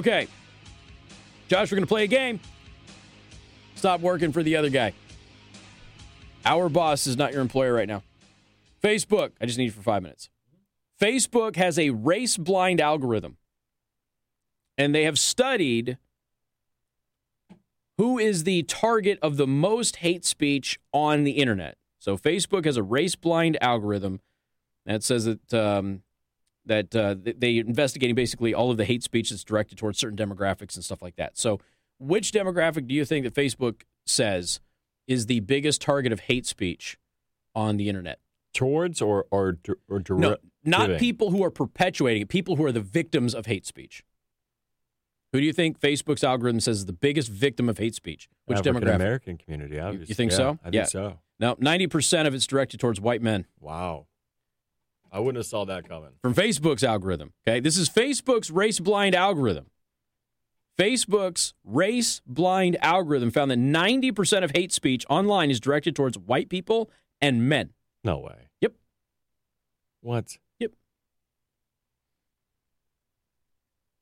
Okay. Josh, we're going to play a game. Stop working for the other guy. Our boss is not your employer right now. Facebook, I just need you for five minutes. Facebook has a race blind algorithm, and they have studied who is the target of the most hate speech on the internet. So, Facebook has a race blind algorithm that says that. Um, that uh, they investigating basically all of the hate speech that's directed towards certain demographics and stuff like that. So, which demographic do you think that Facebook says is the biggest target of hate speech on the internet? Towards or or or direct? No, not people who are perpetuating it. People who are the victims of hate speech. Who do you think Facebook's algorithm says is the biggest victim of hate speech? Which African demographic? American community, obviously. You think Yeah, so? I think Yeah. so. Now, ninety percent of it's directed towards white men. Wow. I wouldn't have saw that coming. from Facebook's algorithm. Okay, this is Facebook's race blind algorithm. Facebook's race blind algorithm found that 90% of hate speech online is directed towards white people and men. No way. Yep. What? Yep.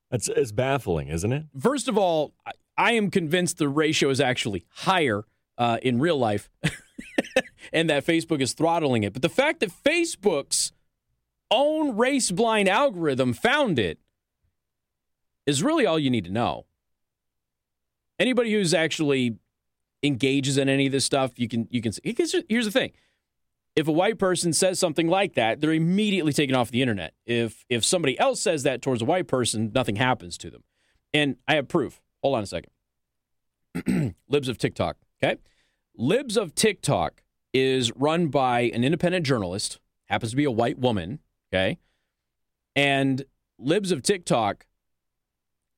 That's it's baffling, isn't it? First of all, I, I am convinced the ratio is actually higher uh, in real life and that Facebook is throttling it. But the fact that Facebook's own race blind algorithm found it is really all you need to know. Anybody who's actually engages in any of this stuff, you can you can see. Here's the thing: if a white person says something like that, they're immediately taken off the internet. If if somebody else says that towards a white person, nothing happens to them. And I have proof. Hold on a second. Libs of TikTok. Okay, Libs of TikTok is run by an independent journalist, happens to be a white woman. Okay, and Libs of TikTok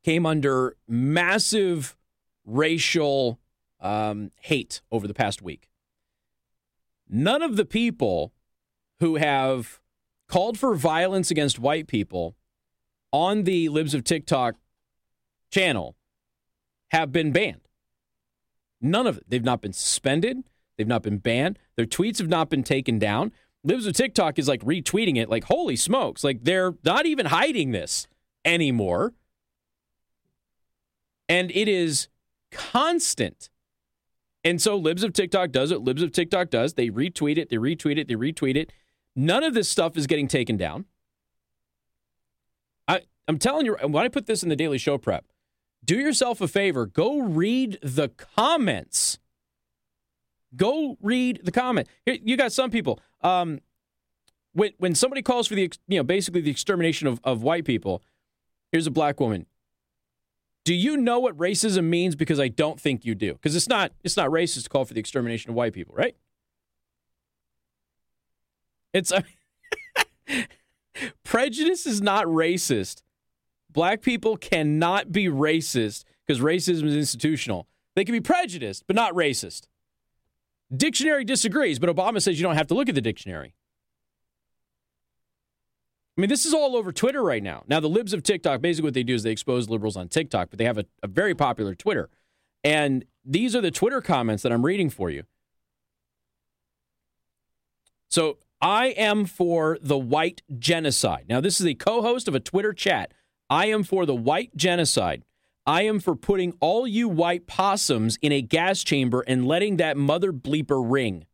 came under massive racial um, hate over the past week. None of the people who have called for violence against white people on the Libs of TikTok channel have been banned. None of it. They've not been suspended. They've not been banned. Their tweets have not been taken down. Libs of TikTok is like retweeting it, like, holy smokes. Like, they're not even hiding this anymore. And it is constant. And so Libs of TikTok does what Libs of TikTok does. They retweet it, they retweet it, they retweet it. None of this stuff is getting taken down. I, I'm telling you, when I put this in the daily show prep, do yourself a favor. Go read the comments. Go read the comment. You got some people. Um, when when somebody calls for the you know basically the extermination of, of white people, here's a black woman. Do you know what racism means? Because I don't think you do. Because it's not it's not racist to call for the extermination of white people, right? It's prejudice is not racist. Black people cannot be racist because racism is institutional. They can be prejudiced, but not racist. Dictionary disagrees, but Obama says you don't have to look at the dictionary. I mean, this is all over Twitter right now. Now, the libs of TikTok, basically what they do is they expose liberals on TikTok, but they have a, a very popular Twitter. And these are the Twitter comments that I'm reading for you. So I am for the white genocide. Now, this is a co host of a Twitter chat. I am for the white genocide. I am for putting all you white possums in a gas chamber and letting that mother bleeper ring.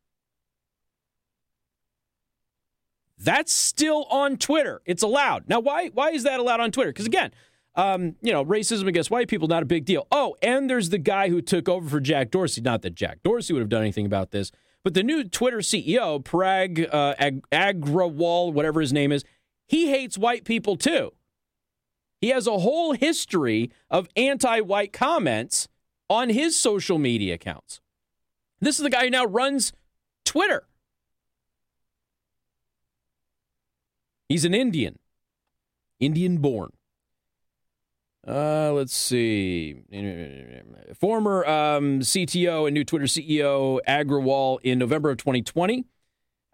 That's still on Twitter. It's allowed. Now, why why is that allowed on Twitter? Because again, um, you know, racism against white people not a big deal. Oh, and there's the guy who took over for Jack Dorsey. Not that Jack Dorsey would have done anything about this, but the new Twitter CEO, Prag uh, Ag- Agrawal, whatever his name is, he hates white people too. He has a whole history of anti-white comments on his social media accounts. This is the guy who now runs Twitter. He's an Indian, Indian born. Uh, let's see. Former um, CTO and new Twitter CEO Agrawal in November of 2020.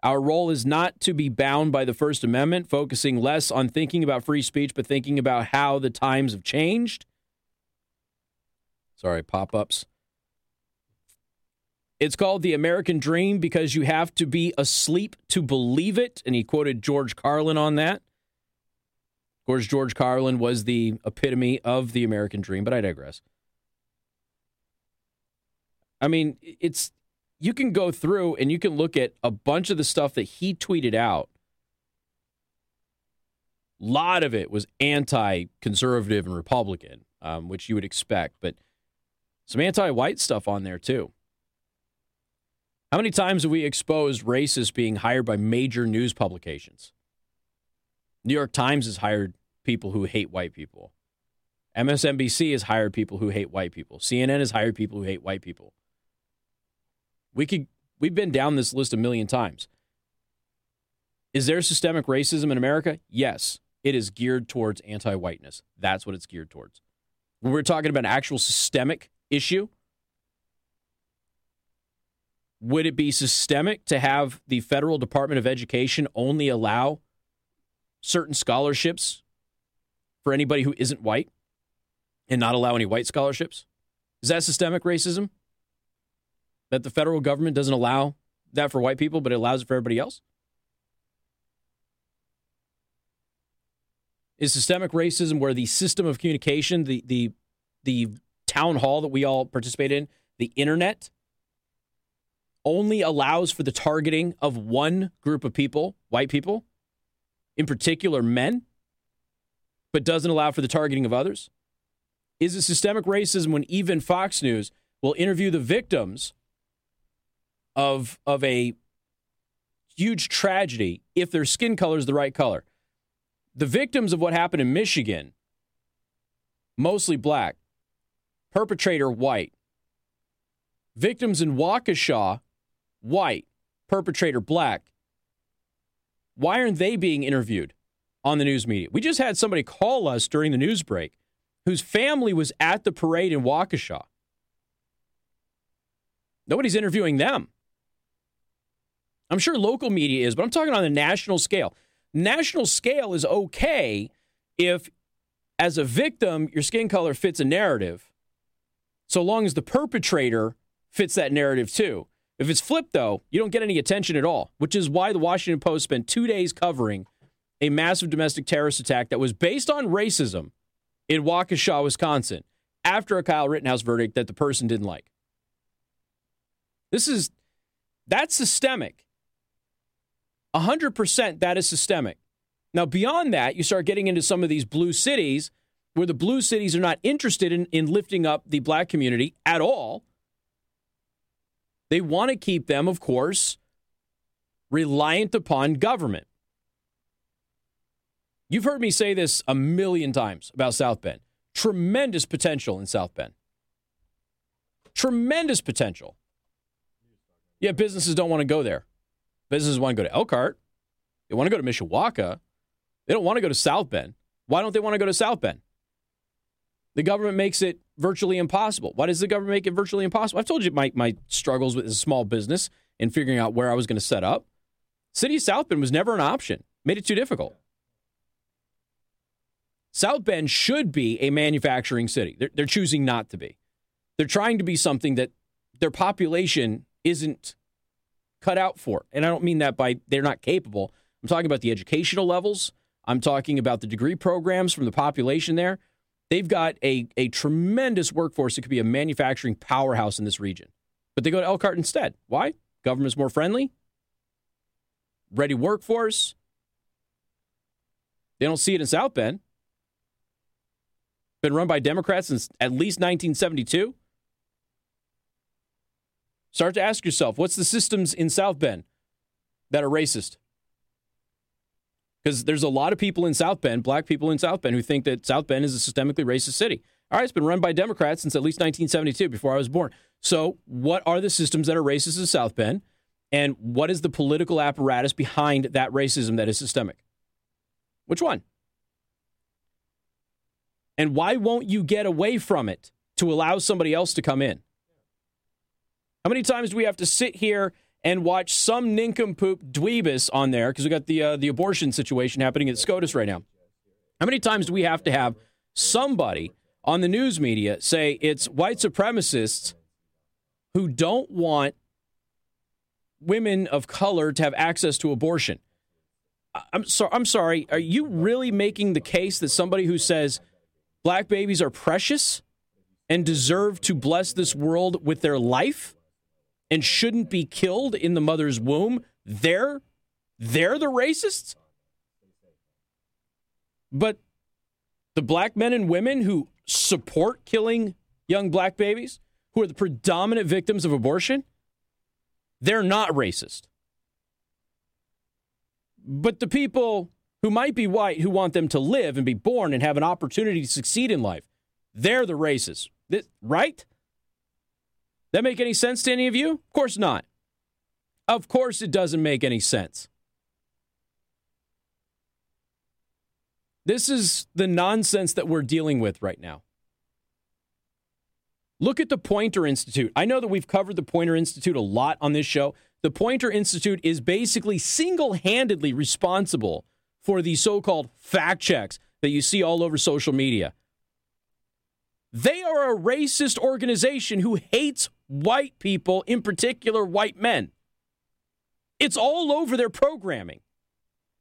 Our role is not to be bound by the First Amendment, focusing less on thinking about free speech, but thinking about how the times have changed. Sorry, pop ups. It's called the American Dream because you have to be asleep to believe it. And he quoted George Carlin on that. Of course, George Carlin was the epitome of the American dream, but I digress. I mean, it's you can go through and you can look at a bunch of the stuff that he tweeted out. A lot of it was anti-conservative and Republican, um, which you would expect, but some anti-white stuff on there too. How many times have we exposed racists being hired by major news publications? New York Times has hired people who hate white people. MSNBC has hired people who hate white people. CNN has hired people who hate white people. We could we've been down this list a million times. Is there systemic racism in America? Yes. It is geared towards anti-whiteness. That's what it's geared towards. When we're talking about an actual systemic issue, would it be systemic to have the federal Department of Education only allow certain scholarships for anybody who isn't white and not allow any white scholarships? Is that systemic racism? That the federal government doesn't allow that for white people, but it allows it for everybody else? Is systemic racism where the system of communication, the the the town hall that we all participate in, the internet, only allows for the targeting of one group of people, white people, in particular men, but doesn't allow for the targeting of others? Is it systemic racism when even Fox News will interview the victims of of a huge tragedy if their skin color is the right color? The victims of what happened in Michigan, mostly black, perpetrator white. Victims in Waukesha, white, perpetrator black. Why aren't they being interviewed on the news media? We just had somebody call us during the news break whose family was at the parade in Waukesha. Nobody's interviewing them. I'm sure local media is, but I'm talking on the national scale. National scale is okay if, as a victim, your skin color fits a narrative, so long as the perpetrator fits that narrative too. If it's flipped, though, you don't get any attention at all, which is why the Washington Post spent two days covering a massive domestic terrorist attack that was based on racism in Waukesha, Wisconsin, after a Kyle Rittenhouse verdict that the person didn't like. This is that's systemic. 100% that is systemic. Now, beyond that, you start getting into some of these blue cities where the blue cities are not interested in, in lifting up the black community at all. They want to keep them, of course, reliant upon government. You've heard me say this a million times about South Bend. Tremendous potential in South Bend. Tremendous potential. Yet businesses don't want to go there. Businesses want to go to Elkhart. They want to go to Mishawaka. They don't want to go to South Bend. Why don't they want to go to South Bend? The government makes it virtually impossible. Why does the government make it virtually impossible? I've told you my, my struggles with a small business and figuring out where I was going to set up. City of South Bend was never an option, made it too difficult. South Bend should be a manufacturing city. They're, they're choosing not to be. They're trying to be something that their population isn't cut out for. And I don't mean that by they're not capable. I'm talking about the educational levels. I'm talking about the degree programs from the population there. They've got a, a tremendous workforce that could be a manufacturing powerhouse in this region. But they go to Elkhart instead. Why? Government's more friendly, ready workforce. They don't see it in South Bend. Been run by Democrats since at least 1972. Start to ask yourself what's the systems in South Bend that are racist? Because there's a lot of people in South Bend, black people in South Bend, who think that South Bend is a systemically racist city. All right, it's been run by Democrats since at least 1972, before I was born. So, what are the systems that are racist in South Bend? And what is the political apparatus behind that racism that is systemic? Which one? And why won't you get away from it to allow somebody else to come in? How many times do we have to sit here and watch some nincompoop dweebus on there because we got the uh, the abortion situation happening at SCOTUS right now? How many times do we have to have somebody on the news media say it's white supremacists who don't want women of color to have access to abortion? I'm sorry. I'm sorry. Are you really making the case that somebody who says black babies are precious and deserve to bless this world with their life and shouldn't be killed in the mother's womb, they're they're the racists? But the black men and women who support killing young black babies, who are the predominant victims of abortion, they're not racist. But the people who might be white who want them to live and be born and have an opportunity to succeed in life, they're the racists. Right? That make any sense to any of you? Of course not. Of course it doesn't make any sense. This is the nonsense that we're dealing with right now. Look at the Poynter Institute. I know that we've covered the Poynter Institute a lot on this show. The Poynter Institute is basically single handedly responsible for the so called fact checks that you see all over social media. They are a racist organization who hates white people, in particular white men. It's all over their programming.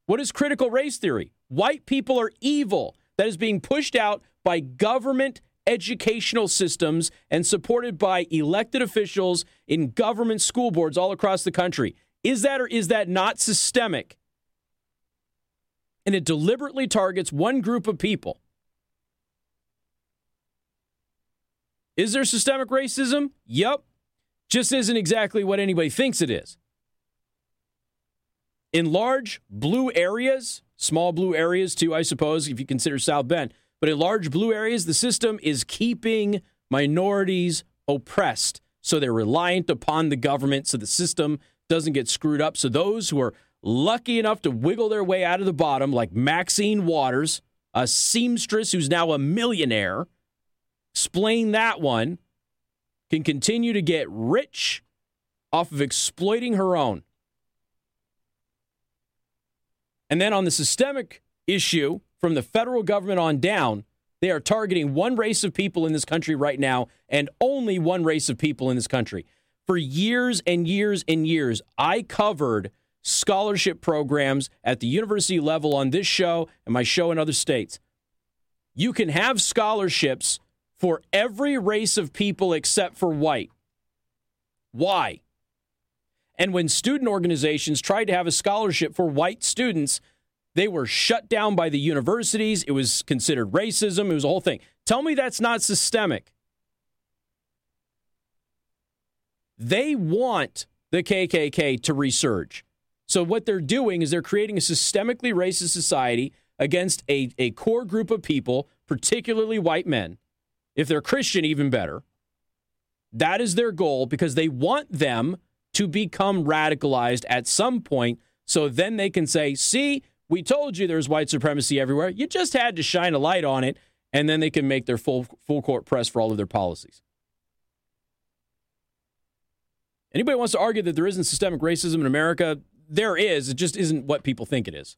What is critical race theory? White people are evil. That is being pushed out by government educational systems and supported by elected officials in government school boards all across the country. Is that or is that not systemic? And it deliberately targets one group of people. Is there systemic racism? Yep. Just isn't exactly what anybody thinks it is. In large blue areas, small blue areas too, I suppose, if you consider South Bend, but in large blue areas, the system is keeping minorities oppressed. So they're reliant upon the government so the system doesn't get screwed up. So those who are lucky enough to wiggle their way out of the bottom, like Maxine Waters, a seamstress who's now a millionaire, explain that one, can continue to get rich off of exploiting her own. And then on the systemic issue, from the federal government on down, they are targeting one race of people in this country right now and only one race of people in this country. For years and years and years, I covered scholarship programs at the university level on this show and my show in other states. You can have scholarships for every race of people except for white. Why? And when student organizations tried to have a scholarship for white students, they were shut down by the universities. It was considered racism. It was a whole thing. Tell me that's not systemic. They want the KKK to resurge. So, what they're doing is they're creating a systemically racist society against a, a core group of people, particularly white men. If they're Christian, even better. That is their goal because they want them to become radicalized at some point so then they can say, see, we told you there's white supremacy everywhere. You just had to shine a light on it, and then they can make their full full court press for all of their policies. Anybody wants to argue that there isn't systemic racism in America? There is. It just isn't what people think it is.